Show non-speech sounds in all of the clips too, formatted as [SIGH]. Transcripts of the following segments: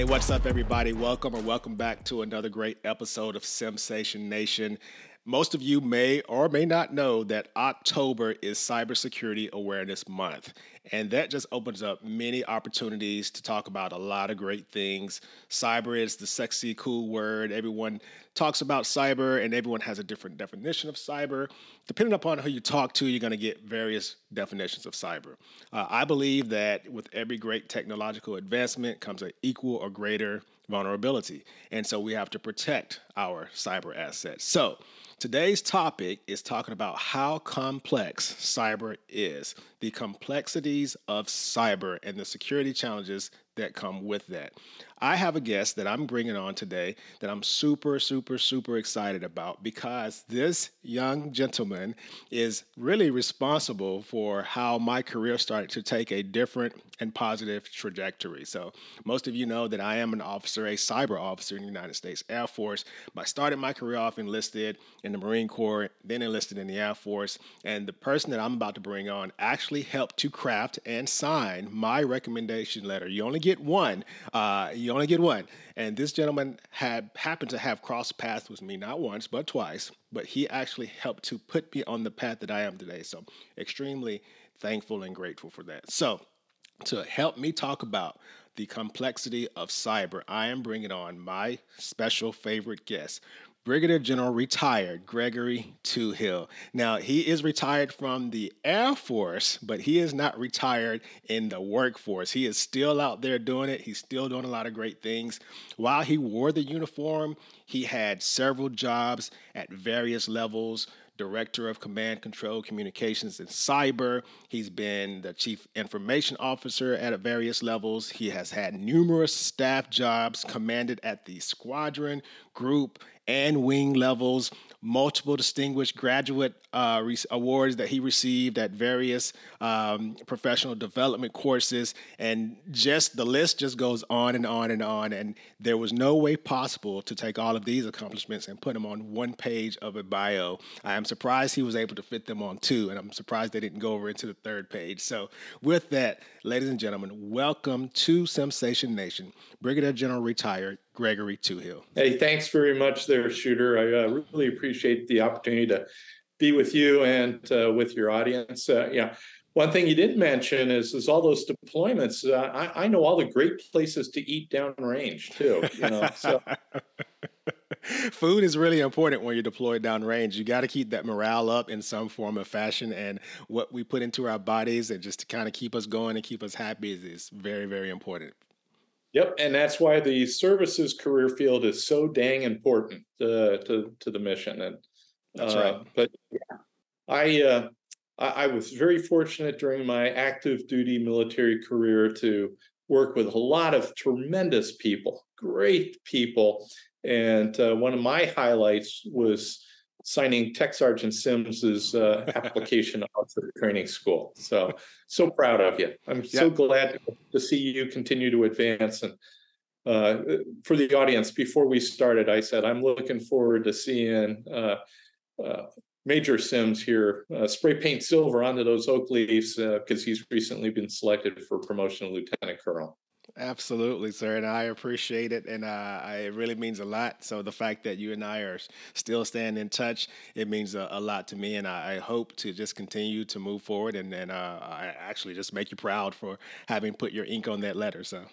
Hey, what's up, everybody? Welcome or welcome back to another great episode of Simsation Nation. Most of you may or may not know that October is Cybersecurity Awareness Month. And that just opens up many opportunities to talk about a lot of great things. Cyber is the sexy, cool word. Everyone talks about cyber, and everyone has a different definition of cyber. Depending upon who you talk to, you're going to get various definitions of cyber. Uh, I believe that with every great technological advancement comes an equal or greater vulnerability. And so we have to protect our cyber assets. So, Today's topic is talking about how complex cyber is, the complexities of cyber, and the security challenges that come with that. I have a guest that I'm bringing on today that I'm super, super, super excited about because this young gentleman is really responsible for how my career started to take a different and positive trajectory. So, most of you know that I am an officer, a cyber officer in the United States Air Force. I started my career off enlisted in the Marine Corps, then enlisted in the Air Force. And the person that I'm about to bring on actually helped to craft and sign my recommendation letter. You only get one. Uh, you only get one. And this gentleman had happened to have crossed paths with me not once but twice. But he actually helped to put me on the path that I am today. So extremely thankful and grateful for that. So to help me talk about the complexity of cyber, I am bringing on my special favorite guest, Brigadier General retired Gregory Touhill. Now, he is retired from the Air Force, but he is not retired in the workforce. He is still out there doing it. He's still doing a lot of great things. While he wore the uniform, he had several jobs at various levels Director of Command Control Communications and Cyber. He's been the Chief Information Officer at various levels. He has had numerous staff jobs commanded at the squadron, group, and wing levels, multiple distinguished graduate uh, re- awards that he received at various um, professional development courses. And just the list just goes on and on and on. And there was no way possible to take all of these accomplishments and put them on one page of a bio. I am surprised he was able to fit them on two, and I'm surprised they didn't go over into the third page. So, with that, ladies and gentlemen, welcome to Simsation Nation, Brigadier General retired Gregory Touhill. Hey, thanks very much there, Shooter. I uh, really appreciate the opportunity to be with you and uh, with your audience. Uh, yeah. One thing you didn't mention is is all those deployments. Uh, I, I know all the great places to eat downrange too. You know, so [LAUGHS] food is really important when you're deployed downrange. You got to keep that morale up in some form of fashion, and what we put into our bodies and just to kind of keep us going and keep us happy is, is very, very important. Yep, and that's why the services career field is so dang important uh, to to the mission. And that's uh, right. But yeah, I, uh, I I was very fortunate during my active duty military career to work with a lot of tremendous people, great people, and uh, one of my highlights was signing Tech Sergeant Sims's uh, application the training school. So so proud of you. I'm so glad to see you continue to advance. And uh, for the audience, before we started, I said I'm looking forward to seeing uh, uh Major Sims here uh, spray paint silver onto those oak leaves because uh, he's recently been selected for promotion to lieutenant colonel. Absolutely, sir, and I appreciate it, and uh, it really means a lot. So the fact that you and I are still staying in touch, it means a, a lot to me, and I, I, hope to just continue to move forward, and then uh, I actually just make you proud for having put your ink on that letter. So,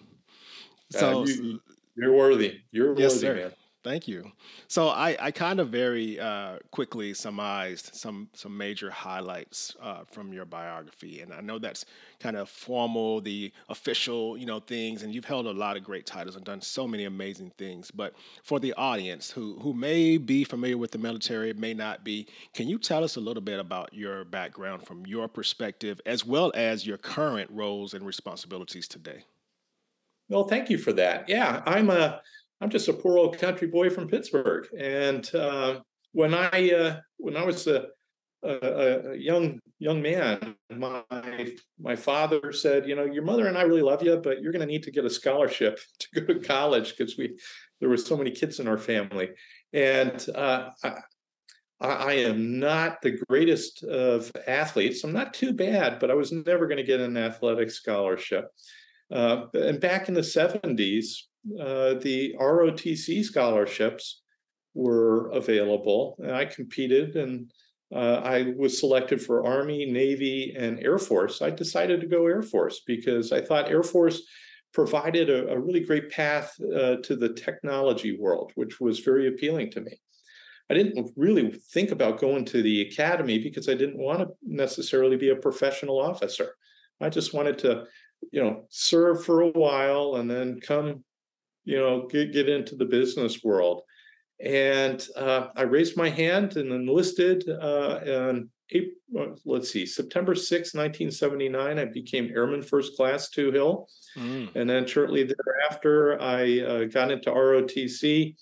so uh, you, are worthy. You're yes, worthy, sir. man. Thank you. So I, I kind of very uh, quickly summarized some some major highlights uh, from your biography, and I know that's kind of formal, the official, you know, things, and you've held a lot of great titles and done so many amazing things. But for the audience who who may be familiar with the military, may not be, can you tell us a little bit about your background from your perspective, as well as your current roles and responsibilities today? Well, thank you for that. Yeah, I'm a I'm just a poor old country boy from Pittsburgh, and uh, when I uh, when I was a, a, a, young young man, my my father said, you know, your mother and I really love you, but you're going to need to get a scholarship [LAUGHS] to go to college because we there were so many kids in our family, and uh, I, I am not the greatest of athletes. I'm not too bad, but I was never going to get an athletic scholarship. Uh, and back in the 70s, uh, the ROTC scholarships were available, and I competed and uh, I was selected for Army, Navy, and Air Force. I decided to go Air Force because I thought Air Force provided a, a really great path uh, to the technology world, which was very appealing to me. I didn't really think about going to the academy because I didn't want to necessarily be a professional officer. I just wanted to, you know, serve for a while and then come, you know, get, get into the business world. And uh, I raised my hand and enlisted uh, in April, let's see, September 6, 1979, I became Airman First Class Touhill. Mm. And then shortly thereafter, I uh, got into ROTC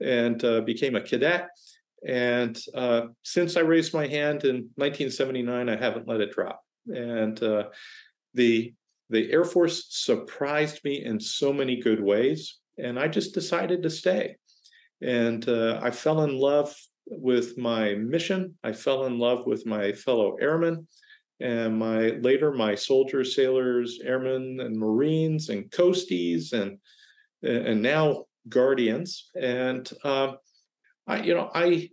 and uh, became a cadet. And uh, since I raised my hand in 1979, I haven't let it drop. And uh, the the Air Force surprised me in so many good ways, and I just decided to stay. And uh, I fell in love with my mission. I fell in love with my fellow airmen, and my later my soldiers, sailors, airmen, and Marines, and coasties, and and now guardians. And uh, I, you know, I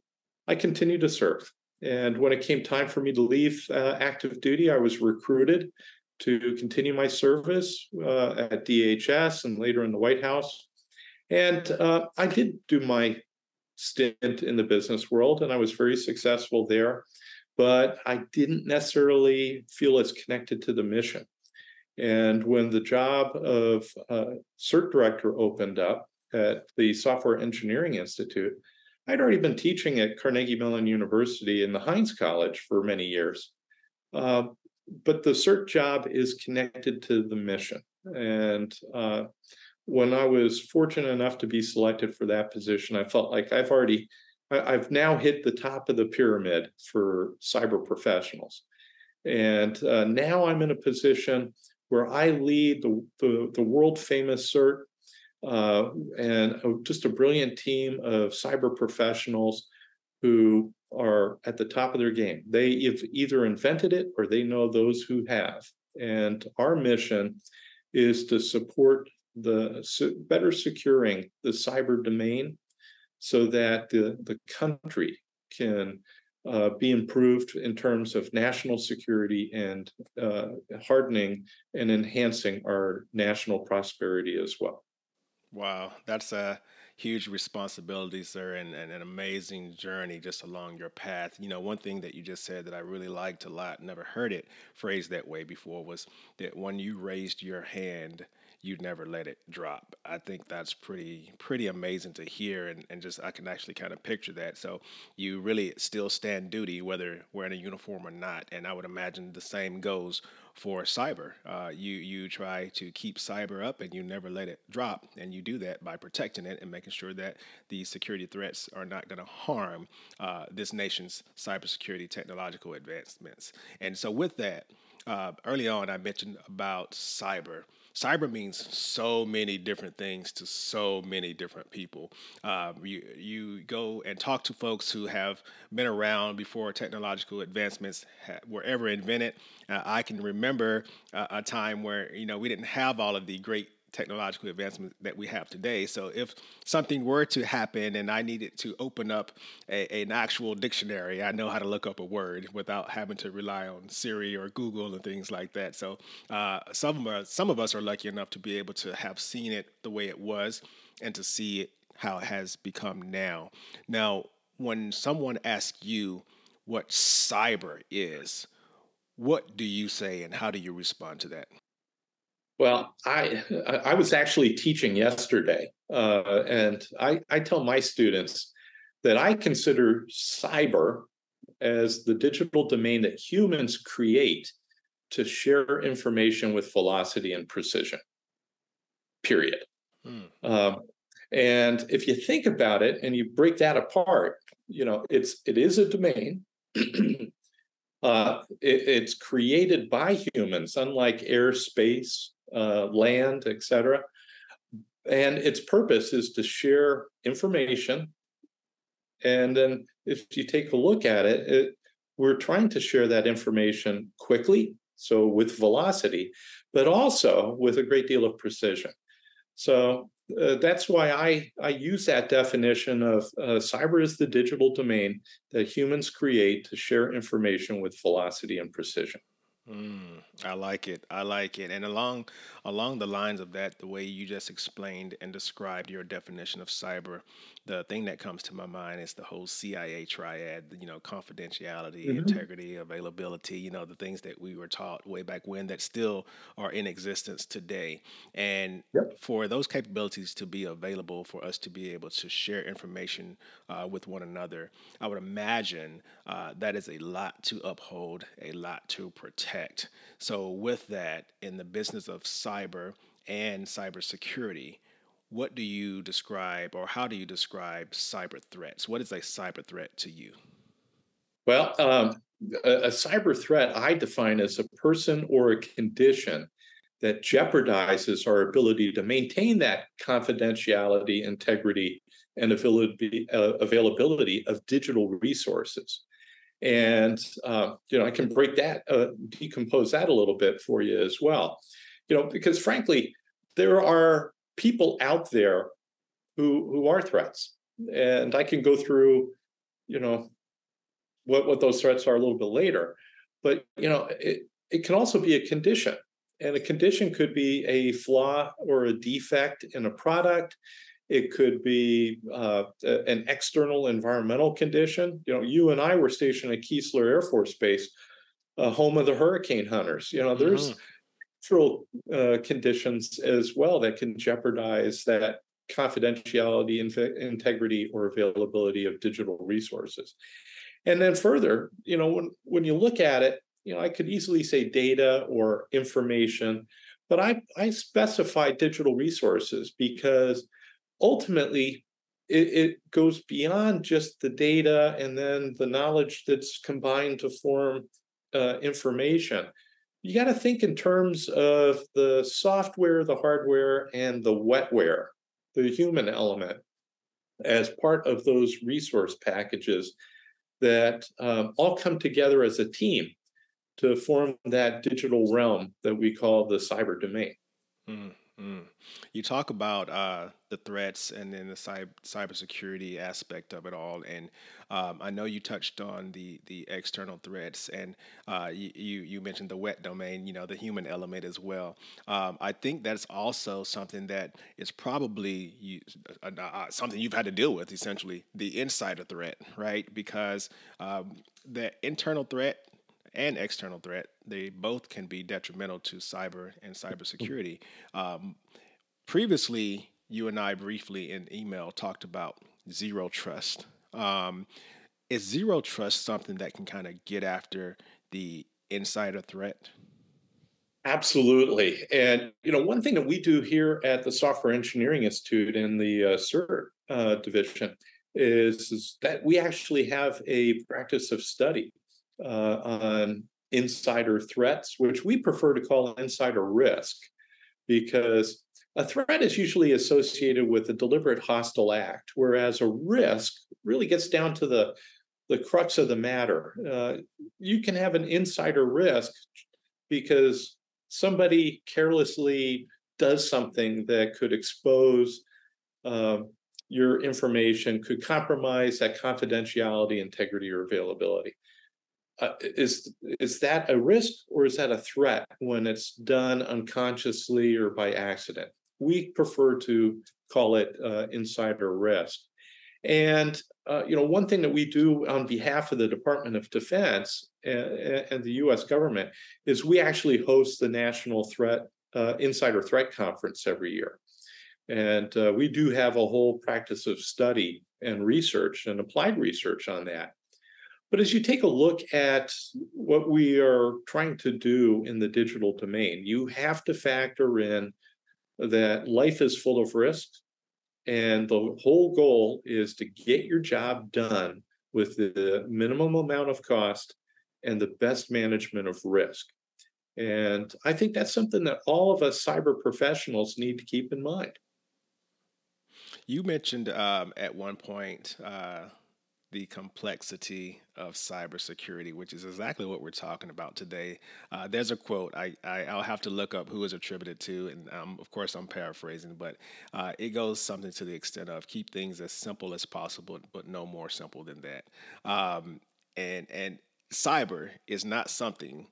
I continue to serve. And when it came time for me to leave uh, active duty, I was recruited to continue my service uh, at DHS and later in the White House. And uh, I did do my stint in the business world, and I was very successful there. But I didn't necessarily feel as connected to the mission. And when the job of uh, CERT director opened up at the Software Engineering Institute, I'd already been teaching at Carnegie Mellon University in the Heinz College for many years. Uh, but the CERT job is connected to the mission. And uh, when I was fortunate enough to be selected for that position, I felt like I've already, I, have now hit the top of the pyramid for cyber professionals. And uh, now I'm in a position where I lead the, the, the world famous CERT uh, and just a brilliant team of cyber professionals who are at the top of their game. They have either invented it or they know those who have. And our mission is to support the better securing the cyber domain so that the, the country can uh, be improved in terms of national security and uh, hardening and enhancing our national prosperity as well. Wow, that's a huge responsibility, sir, and, and, an amazing journey just along your path. You know, one thing that you just said that I really liked a lot, never heard it phrased that way before, was that when you raised your hand, you never let it drop. I think that's pretty pretty amazing to hear and, and just I can actually kind of picture that. So you really still stand duty whether wearing a uniform or not. And I would imagine the same goes for cyber. Uh, you you try to keep cyber up and you never let it drop, and you do that by protecting it and making sure that the security threats are not going to harm uh, this nation's cybersecurity technological advancements. And so, with that, uh, early on, I mentioned about cyber cyber means so many different things to so many different people. Um, you you go and talk to folks who have been around before technological advancements ha- were ever invented. Uh, I can remember uh, a time where you know we didn't have all of the great technological advancement that we have today. So if something were to happen and I needed to open up a, an actual dictionary, I know how to look up a word without having to rely on Siri or Google and things like that. So uh, some of us, some of us are lucky enough to be able to have seen it the way it was and to see it how it has become now. Now, when someone asks you what cyber is, what do you say and how do you respond to that? Well, I I was actually teaching yesterday, uh, and I, I tell my students that I consider cyber as the digital domain that humans create to share information with velocity and precision. Period. Hmm. Um, and if you think about it and you break that apart, you know it's it is a domain. [CLEARS THROAT] uh, it, it's created by humans, unlike airspace uh, land, etc. And its purpose is to share information. And then, if you take a look at it, it we're trying to share that information quickly, so with velocity, but also with a great deal of precision. So uh, that's why I, I use that definition of uh, cyber is the digital domain that humans create to share information with velocity and precision. Mm, I like it. I like it. And along along the lines of that, the way you just explained and described your definition of cyber, the thing that comes to my mind is the whole CIA triad, you know, confidentiality, mm-hmm. integrity, availability, you know, the things that we were taught way back when that still are in existence today. And yep. for those capabilities to be available for us to be able to share information uh, with one another, I would imagine uh, that is a lot to uphold, a lot to protect. So, with that, in the business of cyber and cybersecurity, what do you describe or how do you describe cyber threats? What is a cyber threat to you? Well, um, a, a, cyber threat I define as a person or a condition that jeopardizes our ability to maintain that confidentiality, integrity, and availability, uh, availability of digital resources. And uh, you know, I can break that, uh, decompose that a little bit for you as well. You know, because frankly, there are people out there who who are threats, and I can go through, you know, what what those threats are a little bit later. But you know, it it can also be a condition, and a condition could be a flaw or a defect in a product. It could be uh, an external environmental condition. You know, you and I were stationed at Keesler Air Force Base, uh, home of the hurricane hunters. You know, there's mm-hmm natural uh, conditions as well that can jeopardize that confidentiality, integrity, or availability of digital resources. And then further, you know, when when you look at it, you know, I could easily say data or information, but I I specify digital resources because ultimately it, it goes beyond just the data and then the knowledge that's combined to form uh, information you got to think in terms of the software, the hardware, and the wetware, the human element, as part of those resource packages that um, all come together as a team to form that digital realm that we call the cyber domain. Mm. Mm. You talk about uh, the threats and then the cyber cybersecurity aspect of it all, and um, I know you touched on the the external threats, and uh, you, you mentioned the wet domain, you know, the human element as well. Um, I think that's also something that is probably you, uh, uh, something you've had to deal with, essentially the insider threat, right? Because um, the internal threat and external threat, they both can be detrimental to cyber and cybersecurity. Um, previously, you and I briefly in email talked about zero trust. Um, is zero trust something that can kind of get after the insider threat? Absolutely. And, you know, one thing that we do here at the Software Engineering Institute in the uh, CERT uh, division is, is, that we actually have a practice of study uh, on insider threats, which we prefer to call insider risk, because a threat is usually associated with a deliberate hostile act, whereas a risk really gets down to the the crux of the matter. Uh, you can have an insider risk because somebody carelessly does something that could expose uh, your information, could compromise that confidentiality, integrity, or availability uh, is is that a risk or is that a threat when it's done unconsciously or by accident? We prefer to call it uh, insider risk. And uh, you know, one thing that we do on behalf of the Department of Defense and, and the U.S. government is we actually host the National Threat uh, Insider Threat Conference every year, and uh, we do have a whole practice of study and research and applied research on that. But as you take a look at what we are trying to do in the digital domain, you have to factor in that life is full of risks. And the whole goal is to get your job done with the minimum amount of cost and the best management of risk. And I think that's something that all of us cyber professionals need to keep in mind. You mentioned um, at one point uh, the complexity of cybersecurity, which is exactly what we're talking about today. Uh, there's a quote I, I will have to look up who is attributed to, and um, of course I'm paraphrasing, but uh, it goes something to the extent of keep things as simple as possible, but no more simple than that. Um, and and cyber is not something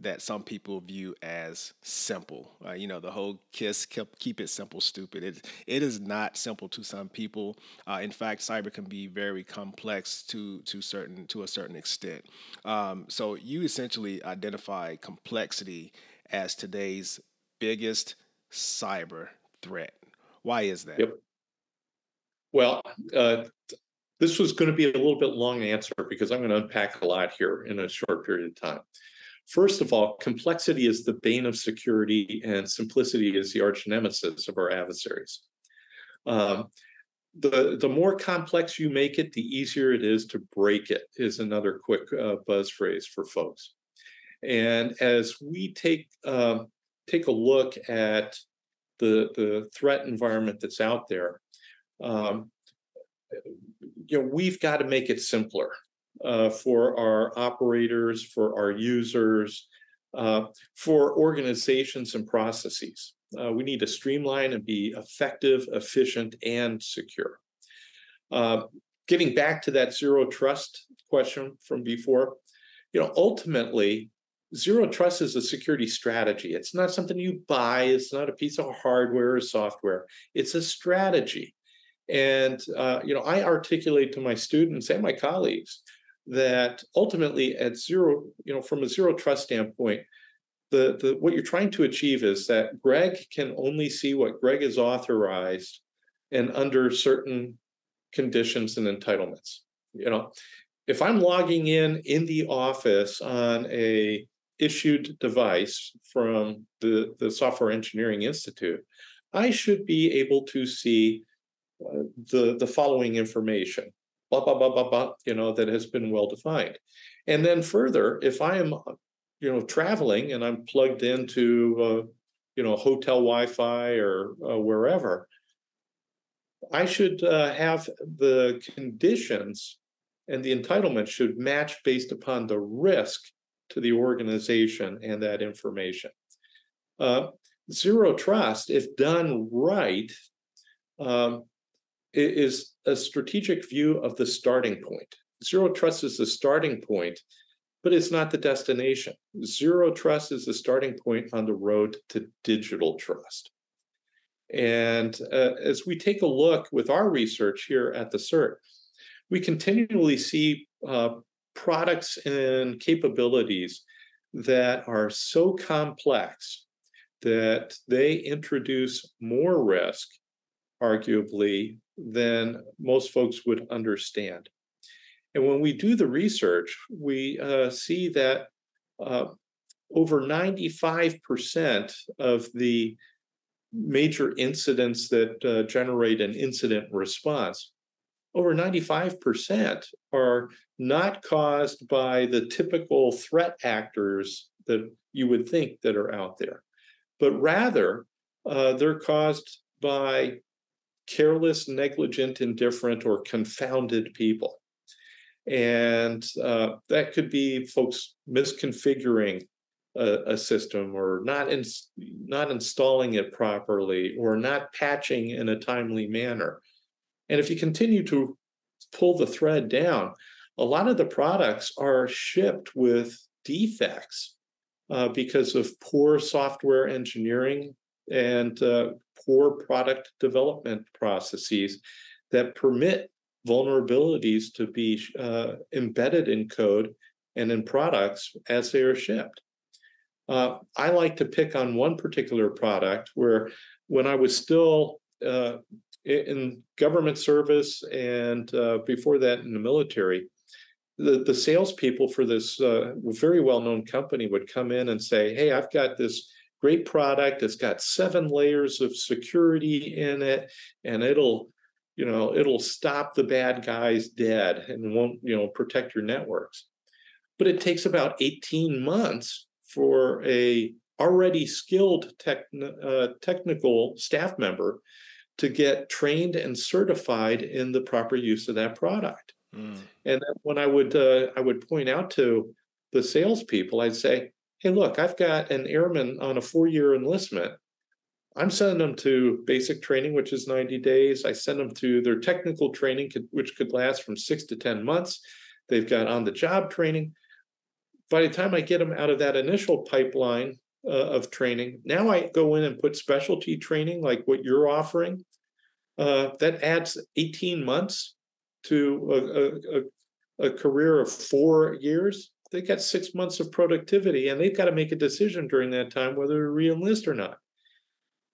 that some people view as simple. Uh, you know, the whole KISS keep, keep it simple, stupid. It, it is not simple to some people. Uh, in fact, cyber can be very complex to to certain to a certain extent. Um, so you essentially identify complexity as today's biggest cyber threat. Why is that? Yep. Well, uh, this was going to be a little bit long answer because I'm going to unpack a lot here in a short period of time. First of all, complexity is the bane of security, and simplicity is the arch nemesis of our adversaries. Um, the the more complex you make it, the easier it is to break it. Is another quick uh, buzz phrase for folks. And as we take uh, take a look at the the threat environment that's out there, um, you know we've got to make it simpler uh, for our operators, for our users, uh, for organizations and processes. Uh, we need to streamline and be effective, efficient, and secure. Uh, getting back to that zero trust question from before, you know, ultimately, zero trust is a security strategy. It's not something you buy. It's not a piece of hardware or software. It's a strategy. And uh, you know, I articulate to my students and my colleagues that ultimately at zero, you know, from a zero trust standpoint, the, the what you're trying to achieve is that Greg can only see what Greg is authorized and under certain conditions and entitlements. You know, if I'm logging in in the office on a issued device from the, the Software Engineering Institute, I should be able to see uh, the, the following information blah, blah, blah, blah, blah, you know, that has been well defined. And then further, if I am, you know, traveling and I'm plugged into, uh, you know, hotel Wi-Fi or uh, wherever, I should uh, have the conditions and the entitlement should match based upon the risk to the organization and that information. Uh, zero trust, if done right, um, is a strategic view of the starting point. Zero trust is the starting point, but it's not the destination. Zero trust is the starting point on the road to digital trust. And uh, as we take a look with our research here at the CERT, we continually see uh, products and capabilities that are so complex that they introduce more risk, arguably, than most folks would understand. And when we do the research, we uh, see that uh, over 95% of the major incidents that uh, generate an incident response, over 95% are not caused by the typical threat actors that you would think that are out there, but rather uh, they're caused by careless, negligent, indifferent, or confounded people. And uh, that could be folks misconfiguring a, a system or not not installing it properly or not patching in a timely manner. And if you continue to pull the thread down, a lot of the products are shipped with defects uh, because of poor software engineering and uh, poor product development processes that permit vulnerabilities to be uh, embedded in code and in products as they are shipped. Uh, I like to pick on one particular product where, when I was still uh, in government service and uh, before that in the military, the, the salespeople for this uh, very well known company would come in and say, Hey, I've got this great product. It's got seven layers of security in it, and it'll, you know, it'll stop the bad guys dead and won't, you know, protect your networks. But it takes about 18 months for a already skilled tech, uh, technical staff member to get trained and certified in the proper use of that product. Mm. And when I would uh, I would point out to the salespeople, I'd say, "Hey, look, I've got an airman on a four-year enlistment. I'm sending them to basic training, which is 90 days. I send them to their technical training, which could last from six to 10 months. They've got on-the-job training. By the time I get them out of that initial pipeline uh, of training, now I go in and put specialty training like what you're offering. Uh, that adds 18 months to a, a, a career of four years, they got six months of productivity and they've got to make a decision during that time whether to re-enlist or not.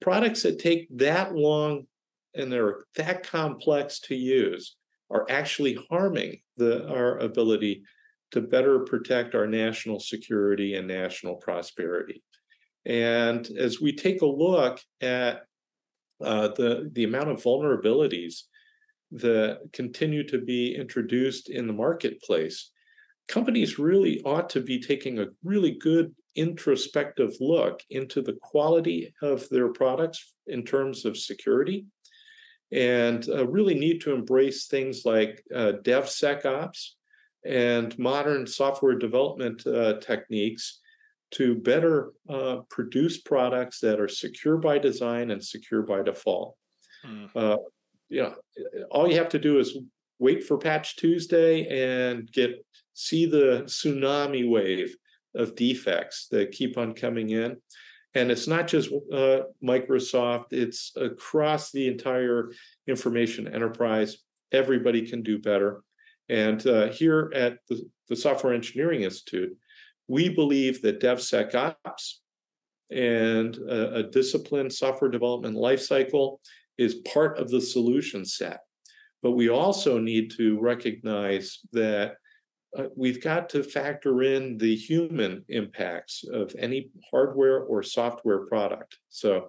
Products that take that long and they're that complex to use are actually harming the, our ability to better protect our national security and national prosperity. And as we take a look at uh, the, the amount of vulnerabilities that continue to be introduced in the marketplace, companies really ought to be taking a really good introspective look into the quality of their products in terms of security and uh, really need to embrace things like uh, DevSecOps and modern software development uh, techniques to better uh, produce products that are secure by design and secure by default. Mm you know, all you have to do is wait for Patch Tuesday and get see the tsunami wave of defects that keep on coming in. And it's not just uh, Microsoft, it's across the entire information enterprise. Everybody can do better. And uh, here at the, the Software Engineering Institute, we believe that DevSecOps and a, a disciplined software development lifecycle is part of the solution set. But we also need to recognize that uh, we've got to factor in the human impacts of any hardware or software product. So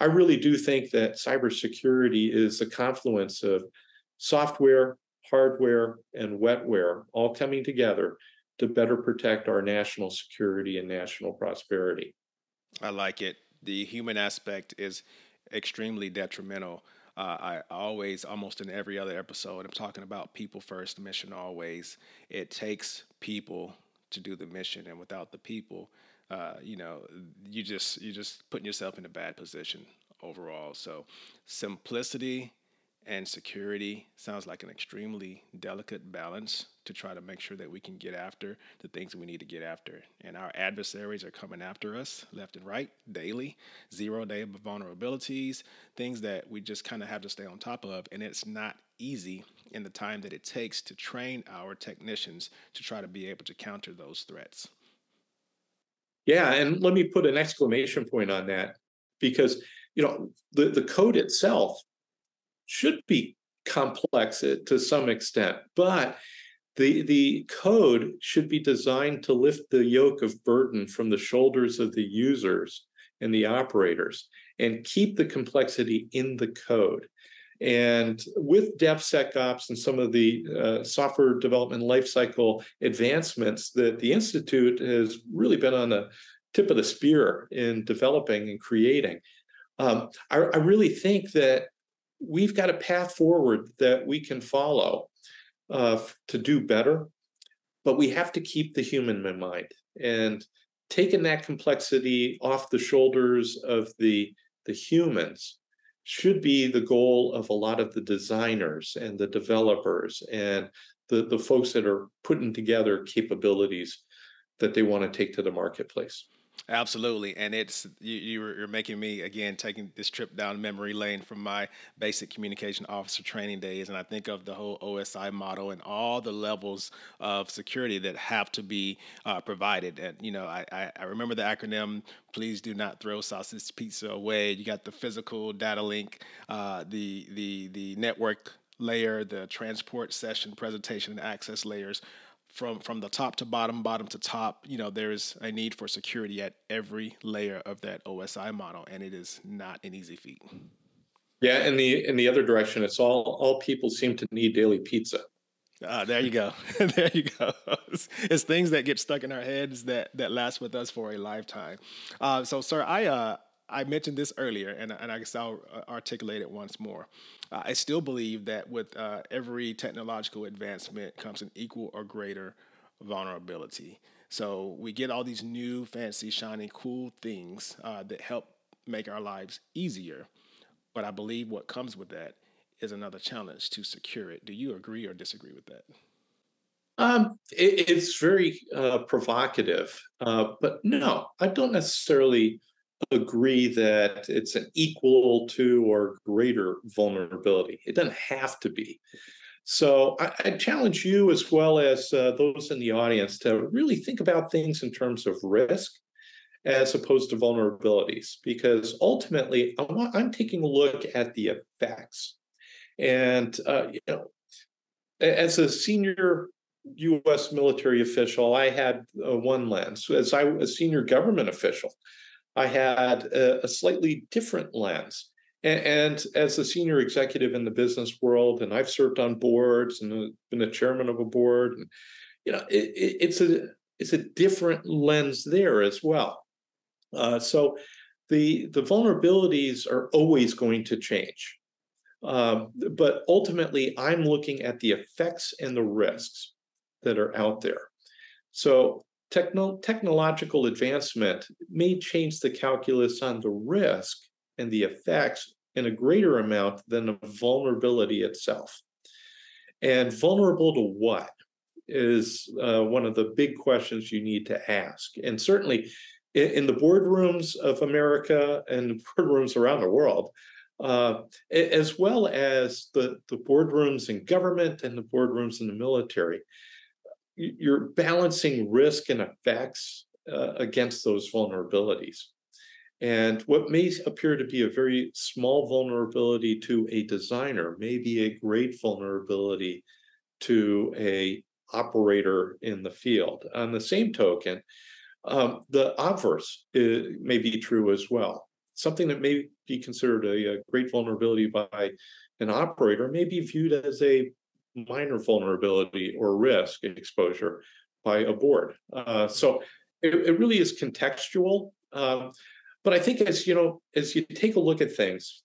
I really do think that cybersecurity is a confluence of software, hardware, and wetware all coming together to better protect our national security and national prosperity. I like it. The human aspect is extremely detrimental. Uh, I always, almost in every other episode, I'm talking about people first, mission always. It takes people to do the mission, and without the people, uh, you know, you just you're just putting yourself in a bad position overall. So, simplicity and security sounds like an extremely delicate balance to try to make sure that we can get after the things we need to get after. And our adversaries are coming after us left and right daily, zero day vulnerabilities, things that we just kind of have to stay on top of. And it's not easy in the time that it takes to train our technicians to try to be able to counter those threats. Yeah, and let me put an exclamation point on that because you know the, the code itself should be complex to some extent, but the, the code should be designed to lift the yoke of burden from the shoulders of the users and the operators and keep the complexity in the code. And with DevSecOps and some of the uh, software development lifecycle advancements that the Institute has really been on the tip of the spear in developing and creating, um, I, I really think that we've got a path forward that we can follow uh, to do better, but we have to keep the human in mind and taking that complexity off the shoulders of the the humans should be the goal of a lot of the designers and the developers and the, the folks that are putting together capabilities that they want to take to the marketplace. Absolutely, and it's you, you're making me again taking this trip down memory lane from my basic communication officer training days, and I think of the whole OSI model and all the levels of security that have to be uh, provided. And you know, I, I, I remember the acronym. Please do not throw sausage pizza away. You got the physical data link, uh, the the the network layer, the transport session presentation and access layers from from the top to bottom, bottom to top, you know, there is a need for security at every layer of that OSI model, and it is not an easy feat. Yeah, in the in the other direction, it's all all people seem to need daily pizza. Ah, there you go. [LAUGHS] there you go. It's, it's, things that get stuck in our heads that that last with us for a lifetime. Uh, so, sir, I uh, I mentioned this earlier, and, and I guess I'll uh, articulate it once more. Uh, I still believe that with uh, every technological advancement comes an equal or greater vulnerability. So we get all these new, fancy, shiny, cool things uh, that help make our lives easier. But I believe what comes with that is another challenge to secure it. Do you agree or disagree with that? Um, it, it's very uh, provocative, uh, but no, I don't necessarily agree that it's an equal to or greater vulnerability. It doesn't have to be. So I, I challenge you as well as uh, those in the audience to really think about things in terms of risk as opposed to vulnerabilities, because ultimately I'm, I'm taking a look at the effects. And uh, you know, as a senior U.S. military official, I had uh, one lens. As I a senior government official, I had a, a slightly different lens. And, and, as a senior executive in the business world, and I've served on boards and been the chairman of a board, and you know, it, it, it's a it's a different lens there as well. Uh, so the the vulnerabilities are always going to change. Um, but ultimately, I'm looking at the effects and the risks that are out there. So techno- technological advancement may change the calculus on the risk and the effects in a greater amount than the vulnerability itself. And vulnerable to what is uh, one of the big questions you need to ask. And certainly in, in the boardrooms of America and [LAUGHS] boardrooms around the world, uh, as well as the, the boardrooms in government and the boardrooms in the military. You're balancing risk and effects uh, against those vulnerabilities. And what may appear to be a very small vulnerability to a designer may be a great vulnerability to a operator in the field. On the same token, um, the obverse is, may be true as well something that may be considered a, a great vulnerability by an operator may be viewed as a minor vulnerability or risk exposure by a board. Uh, so it, it, really is contextual. Um, but I think as you know, as you take a look at things,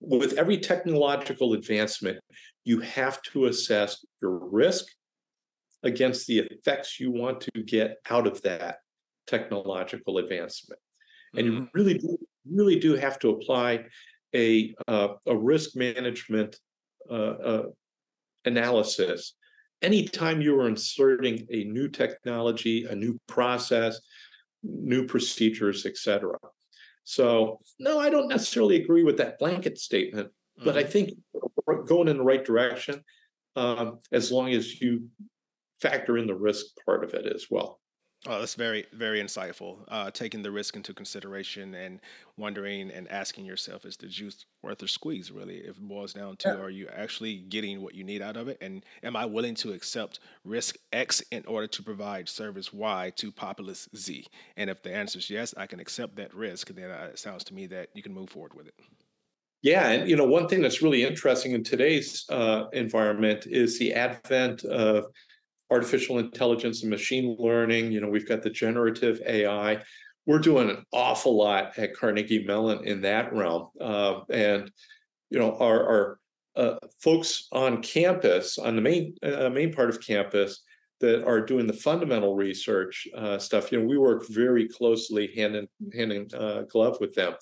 with every technological advancement, you have to assess your risk against the effects you want to get out of that technological advancement. And mm-hmm. you really do really do have to apply a uh, a risk management uh, uh, analysis anytime you are inserting a new technology, a new process, new procedures, etc. So no, I don't necessarily agree with that blanket statement, mm-hmm. but I mm-hmm. think going in the right direction um, as long as you factor in the risk part of it as well. Oh, that's very, very insightful. Uh, taking the risk into consideration and wondering and asking yourself, is the juice worth the squeeze, really? If it boils down to, yeah. are you actually getting what you need out of it? And am I willing to accept risk X in order to provide service Y to populace Z? And if the answer is yes, I can accept that risk, then uh, it sounds to me that you can move forward with it. Yeah, and you know, one thing that's really interesting in today's uh, environment is the advent of artificial intelligence and machine learning. You know, we've got the generative AI. We're doing an awful lot at Carnegie Mellon in that realm. Uh, and, you know, our, our uh, folks on campus, on the main uh, main part of campus, that are doing the fundamental research uh, stuff. You know, we work very closely hand in hand in uh, glove with them.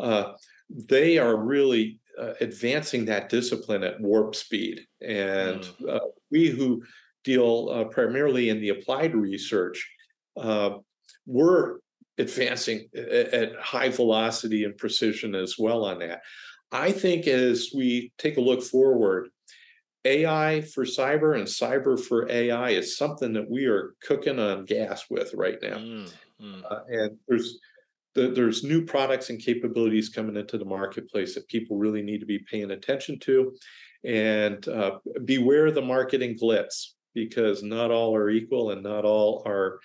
Uh, they are really advancing that discipline at warp speed, and mm. we who deal uh, primarily in the applied research, uh, we're advancing at, high velocity and precision as well on that. I think as we take a look forward, AI for cyber and cyber for AI is something that we are cooking on gas with right now. Mm, mm. Uh, and there's the, there's new products and capabilities coming into the marketplace that people really need to be paying attention to. And uh, beware the marketing glitz because not all are equal and not all are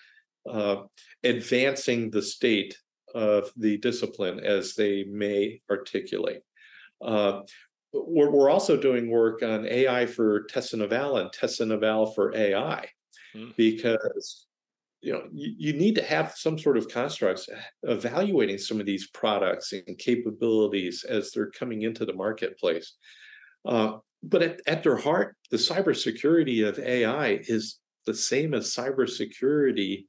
uh, advancing the state of the discipline as they may articulate. Uh, we're, we're, also doing work on AI for test and eval and test and eval for AI mm-hmm. because you know you, you need to have some sort of constructs evaluating some of these products and capabilities as they're coming into the marketplace uh, but at, at their heart the cybersecurity of ai is the same as cybersecurity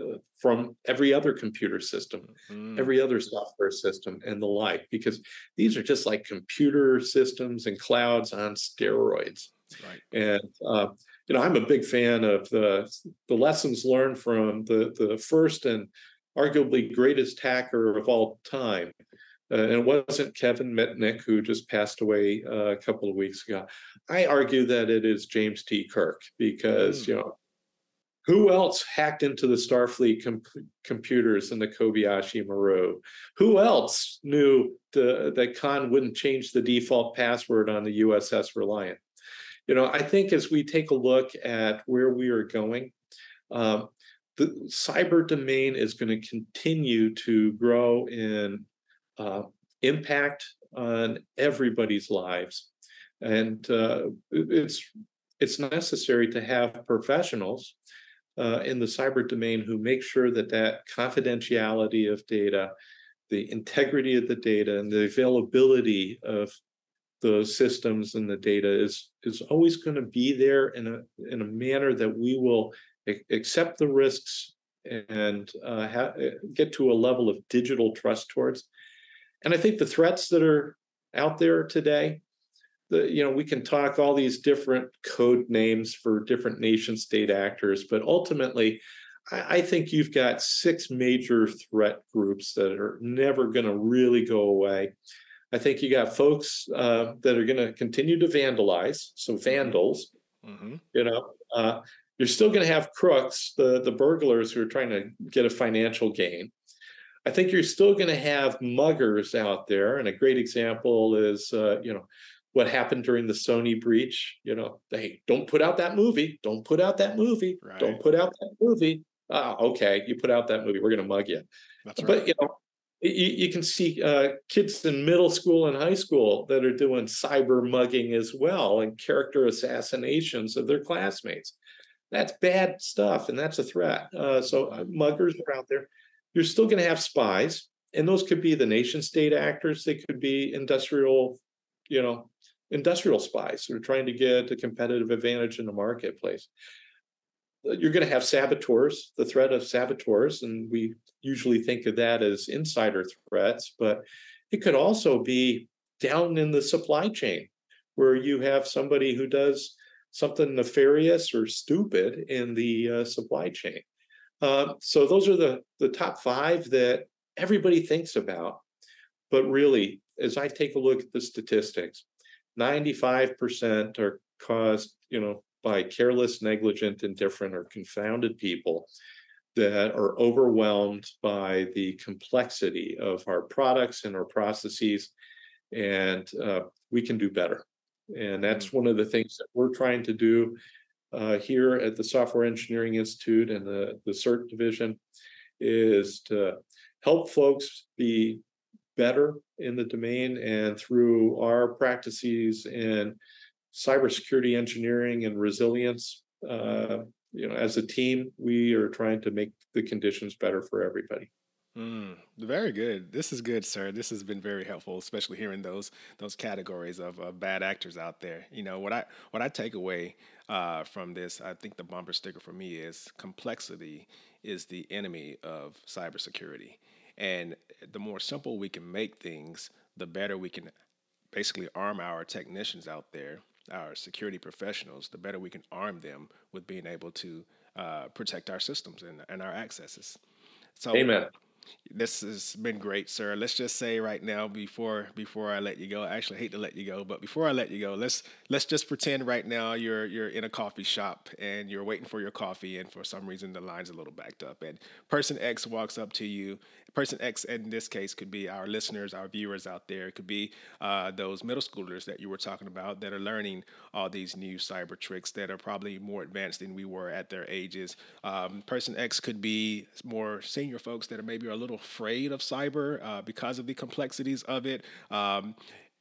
uh, from every other computer system, mm. every other software system, and the like, because these are just like computer systems and clouds on steroids. Right. And uh, you know, I'm a big fan of the the lessons learned from the the first and arguably greatest hacker of all time. Uh, and it wasn't Kevin Mitnick who just passed away uh, a couple of weeks ago. I argue that it is James T. Kirk because mm. you know who else hacked into the Starfleet com- computers in the Kobayashi Maru? Who else knew the, that Khan wouldn't change the default password on the USS Reliant? You know, I think as we take a look at where we are going, um, the cyber domain is going to continue to grow in uh, impact on everybody's lives, and uh, it's it's necessary to have professionals uh, in the cyber domain who make sure that that confidentiality of data, the integrity of the data, and the availability of the systems and the data is is always going to be there in a in a manner that we will accept the risks and uh, ha- get to a level of digital trust towards. And I think the threats that are out there today the you know we can talk all these different code names for different nation state actors but ultimately I, I think you've got six major threat groups that are never going to really go away i think you got folks uh, that are going to continue to vandalize so mm-hmm. vandals mm-hmm. you know uh, you're still going to have crooks the the burglars who are trying to get a financial gain I think you're still going to have muggers out there, and a great example is, uh, you know, what happened during the Sony breach. You know, they don't put out that movie. Don't put out that movie. Right. Don't put out that movie. Ah, okay, you put out that movie. We're going to mug you. That's right. But you know, you, you can see uh, kids in middle school and high school that are doing cyber mugging as well and character assassinations of their classmates. That's bad stuff, and that's a threat. Uh, so uh, muggers are out there. You're still going to have spies, and those could be the nation state actors. They could be industrial, you know, industrial spies who are trying to get a competitive advantage in the marketplace. You're going to have saboteurs, the threat of saboteurs, and we usually think of that as insider threats, but it could also be down in the supply chain where you have somebody who does something nefarious or stupid in the uh, supply chain. Uh, so those are the the top five that everybody thinks about, but really, as I take a look at the statistics, 95% are caused, you know, by careless, negligent, indifferent, or confounded people that are overwhelmed by the complexity of our products and our processes. And uh, we can do better. And that's mm. one of the things that we're trying to do uh, here at the Software Engineering Institute and the, the CERT division is to help folks be better in the domain and through our practices in cybersecurity engineering and resilience uh, you know as a team we are trying to make the conditions better for everybody Mm, very good. This is good, sir. This has been very helpful, especially hearing those those categories of, bad actors out there. You know what I what I take away uh, from this, I think the bumper sticker for me is complexity is the enemy of cybersecurity. And the more simple we can make things, the better we can basically arm our technicians out there, our security professionals, the better we can arm them with being able to uh, protect our systems and, and our accesses. So, Amen this has been great, sir. Let's just say right now, before before I let you go, I actually hate to let you go, but before I let you go, let's let's just pretend right now you're you're in a coffee shop and you're waiting for your coffee, and for some reason the line's a little backed up, and person X walks up to you. Person X, in this case, could be our listeners, our viewers out there. It could be uh, those middle schoolers that you were talking about that are learning all these new cyber tricks that are probably more advanced than we were at their ages. Um, person X could be more senior folks that are maybe a little afraid of cyber uh, because of the complexities of it. Um,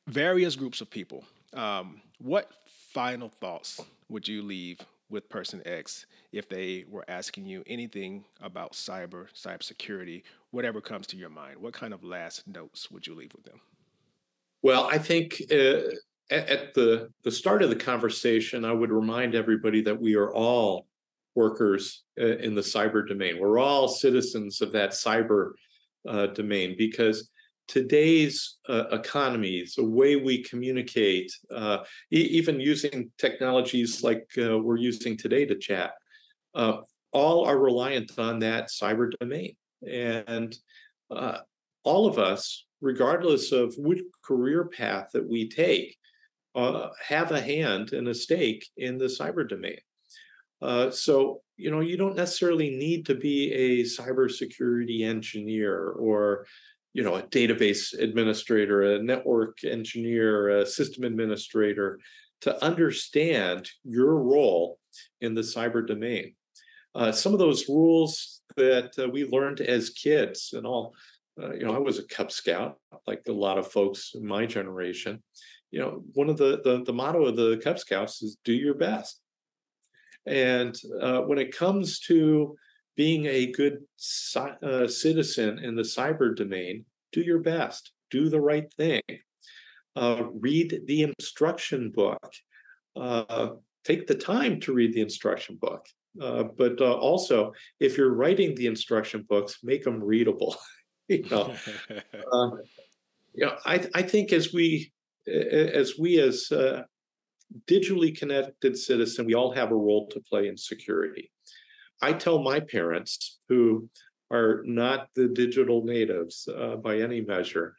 various groups of people. Um, what final thoughts would you leave with person X if they were asking you anything about cyber, cybersecurity, whatever comes to your mind? What kind of last notes would you leave with them? Well, I think uh, at the the start of the conversation, I would remind everybody that we are all workers uh, in the cyber domain. We're all citizens of that cyber uh, domain because today's uh, economies, the way we communicate, uh, e- even using technologies like uh, we're using today to chat, uh, all are reliant on that cyber domain. And all of us, regardless of which career path that we take, have a hand and a stake in the cyber domain. So, you know, you don't necessarily need to be a cybersecurity engineer or you know a database administrator a network engineer a system administrator to understand your role in the cyber domain. Uh, some of those rules that uh, we learned as kids and all uh, you know i was a cub scout like a lot of folks in my generation. You know one of the the, the motto of the cub scouts is do your best and uh, when it comes to being a good uh, citizen in the cyber domain, do your best, do the right thing, uh, read the instruction book, uh, take the time to read the instruction book. Uh, but uh, also, if you're writing the instruction books, make them readable. [LAUGHS] you know, [LAUGHS] you know, I, I think as we as we as digitally connected citizen, we all have a role to play in security. I tell my parents, who are not the digital natives uh, by any measure,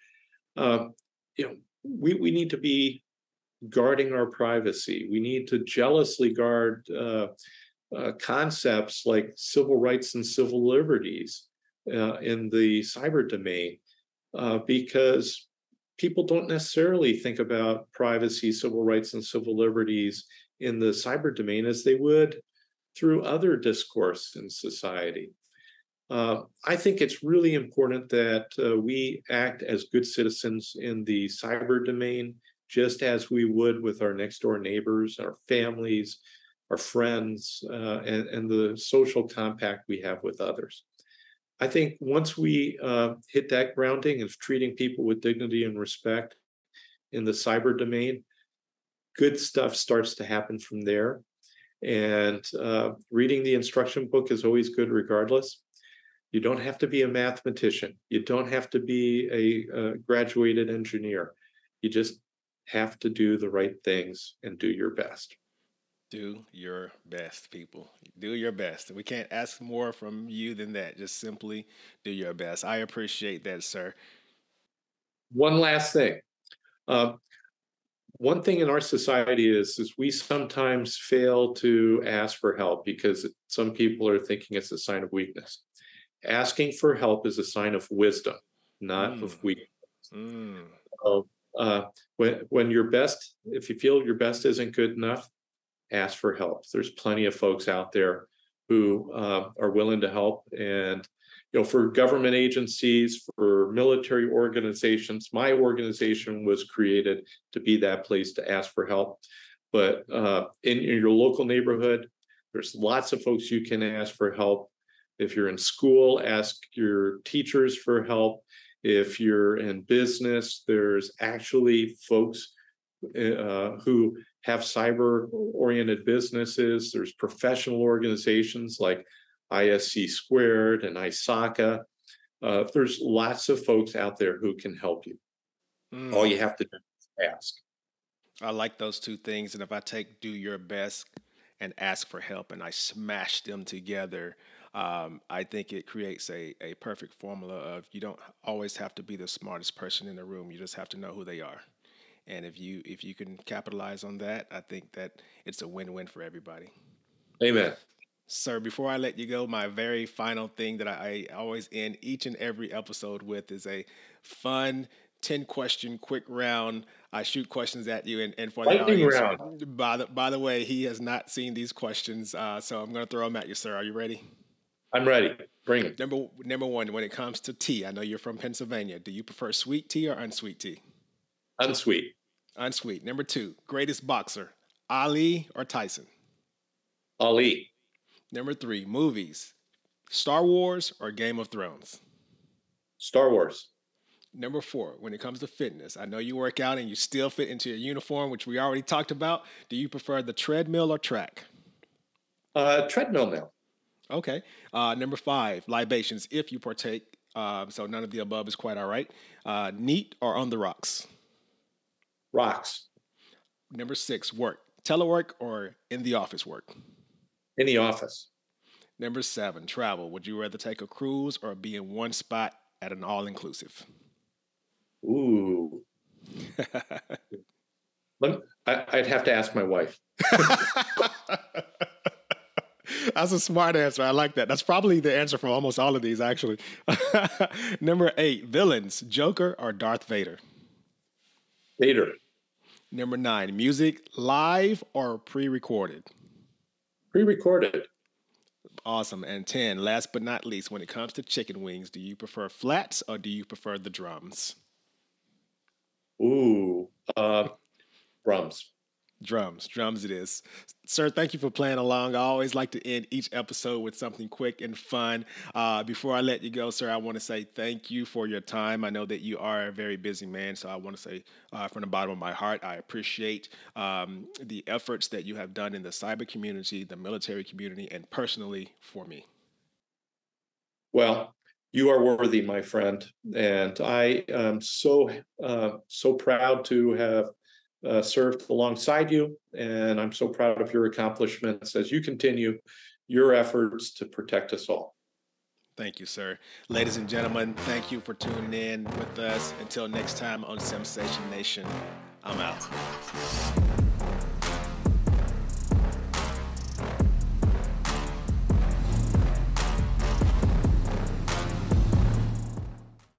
uh, you know, we, we need to be guarding our privacy. We need to jealously guard uh, uh concepts like civil rights and civil liberties uh, in the cyber domain uh, because people don't necessarily think about privacy, civil rights, and civil liberties in the cyber domain as they would through other discourse in society. Uh, I think it's really important that uh, we act as good citizens in the cyber domain, just as we would with our next door neighbors, our families, our friends, uh, and, and, the social compact we have with others. I think once we uh, hit that grounding of treating people with dignity and respect in the cyber domain, good stuff starts to happen from there. And uh, reading the instruction book is always good, regardless. You don't have to be a mathematician. You don't have to be a, a graduated engineer. You just have to do the right things and do your best. Do your best, people. Do your best. We can't ask more from you than that. Just simply do your best. I appreciate that, sir. One last thing. Uh, one thing in our society is is we sometimes fail to ask for help because some people are thinking it's a sign of weakness asking for help is a sign of wisdom not mm. of weakness mm. so, uh, when when your best if you feel your best isn't good enough ask for help there's plenty of folks out there who uh, are willing to help and you know, for government agencies, for military organizations, my organization was created to be that place to ask for help. But uh, in, in your local neighborhood, there's lots of folks you can ask for help. If you're in school, ask your teachers for help. If you're in business, there's actually folks uh, who have cyber oriented businesses. There's professional organizations like ISC squared and ISACA. Uh, there's lots of folks out there who can help you. Mm. All you have to do is ask. I like those two things. And if I take do your best and ask for help and I smash them together, um, I think it creates a, a perfect formula of you don't always have to be the smartest person in the room. You just have to know who they are. And if you if you can capitalize on that, I think that it's a win-win for everybody. Amen. Sir, before I let you go, my very final thing that I, I always end each and every episode with is a fun 10 question quick round. I shoot questions at you and, and for the Lightning audience. Round. By the, by the way, he has not seen these questions, uh, so I'm going to throw them at you, sir. Are you ready? I'm ready. Bring it. Number, number one, when it comes to tea, I know you're from Pennsylvania. Do you prefer sweet tea or unsweet tea? Unsweet. Unsweet. Number two, greatest boxer, Ali or Tyson? Ali. Number three, movies. Star Wars or Game of Thrones? Star Wars. Number four, when it comes to fitness, I know you work out and you still fit into your uniform, which we already talked about. Do you prefer the treadmill or track? Uh, treadmill now. Okay. Uh, number five, libations, if you partake. Uh, so none of the above is quite all right. Uh, neat or on the rocks? Rocks. Number six, work. Telework or in the office work? In the office. Number seven, travel. Would you rather take a cruise or be in one spot at an all inclusive? Ooh. [LAUGHS] Let, I, I'd have to ask my wife. [LAUGHS] That's a smart answer. I like that. That's probably the answer for almost all of these, actually. [LAUGHS] Number eight, villains, Joker or Darth Vader? Vader. Number nine, music, live or pre recorded? Pre recorded. Awesome. And 10, last but not least, when it comes to chicken wings, do you prefer flats or do you prefer the drums? Ooh, uh, drums. Drums, drums it is. Sir, thank you for playing along. I always like to end each episode with something quick and fun. Uh, before I let you go, sir, I want to say thank you for your time. I know that you are a very busy man, so I want to say uh, from the bottom of my heart, I appreciate um, the efforts that you have done in the cyber community, the military community, and personally for me. Well, you are worthy, my friend, and I am so uh, so proud to have uh, served alongside you, and I'm so proud of your accomplishments as you continue your efforts to protect us all. Thank you, sir. Ladies and gentlemen, thank you for tuning in with us. Until next time on Simsation Nation, I'm out.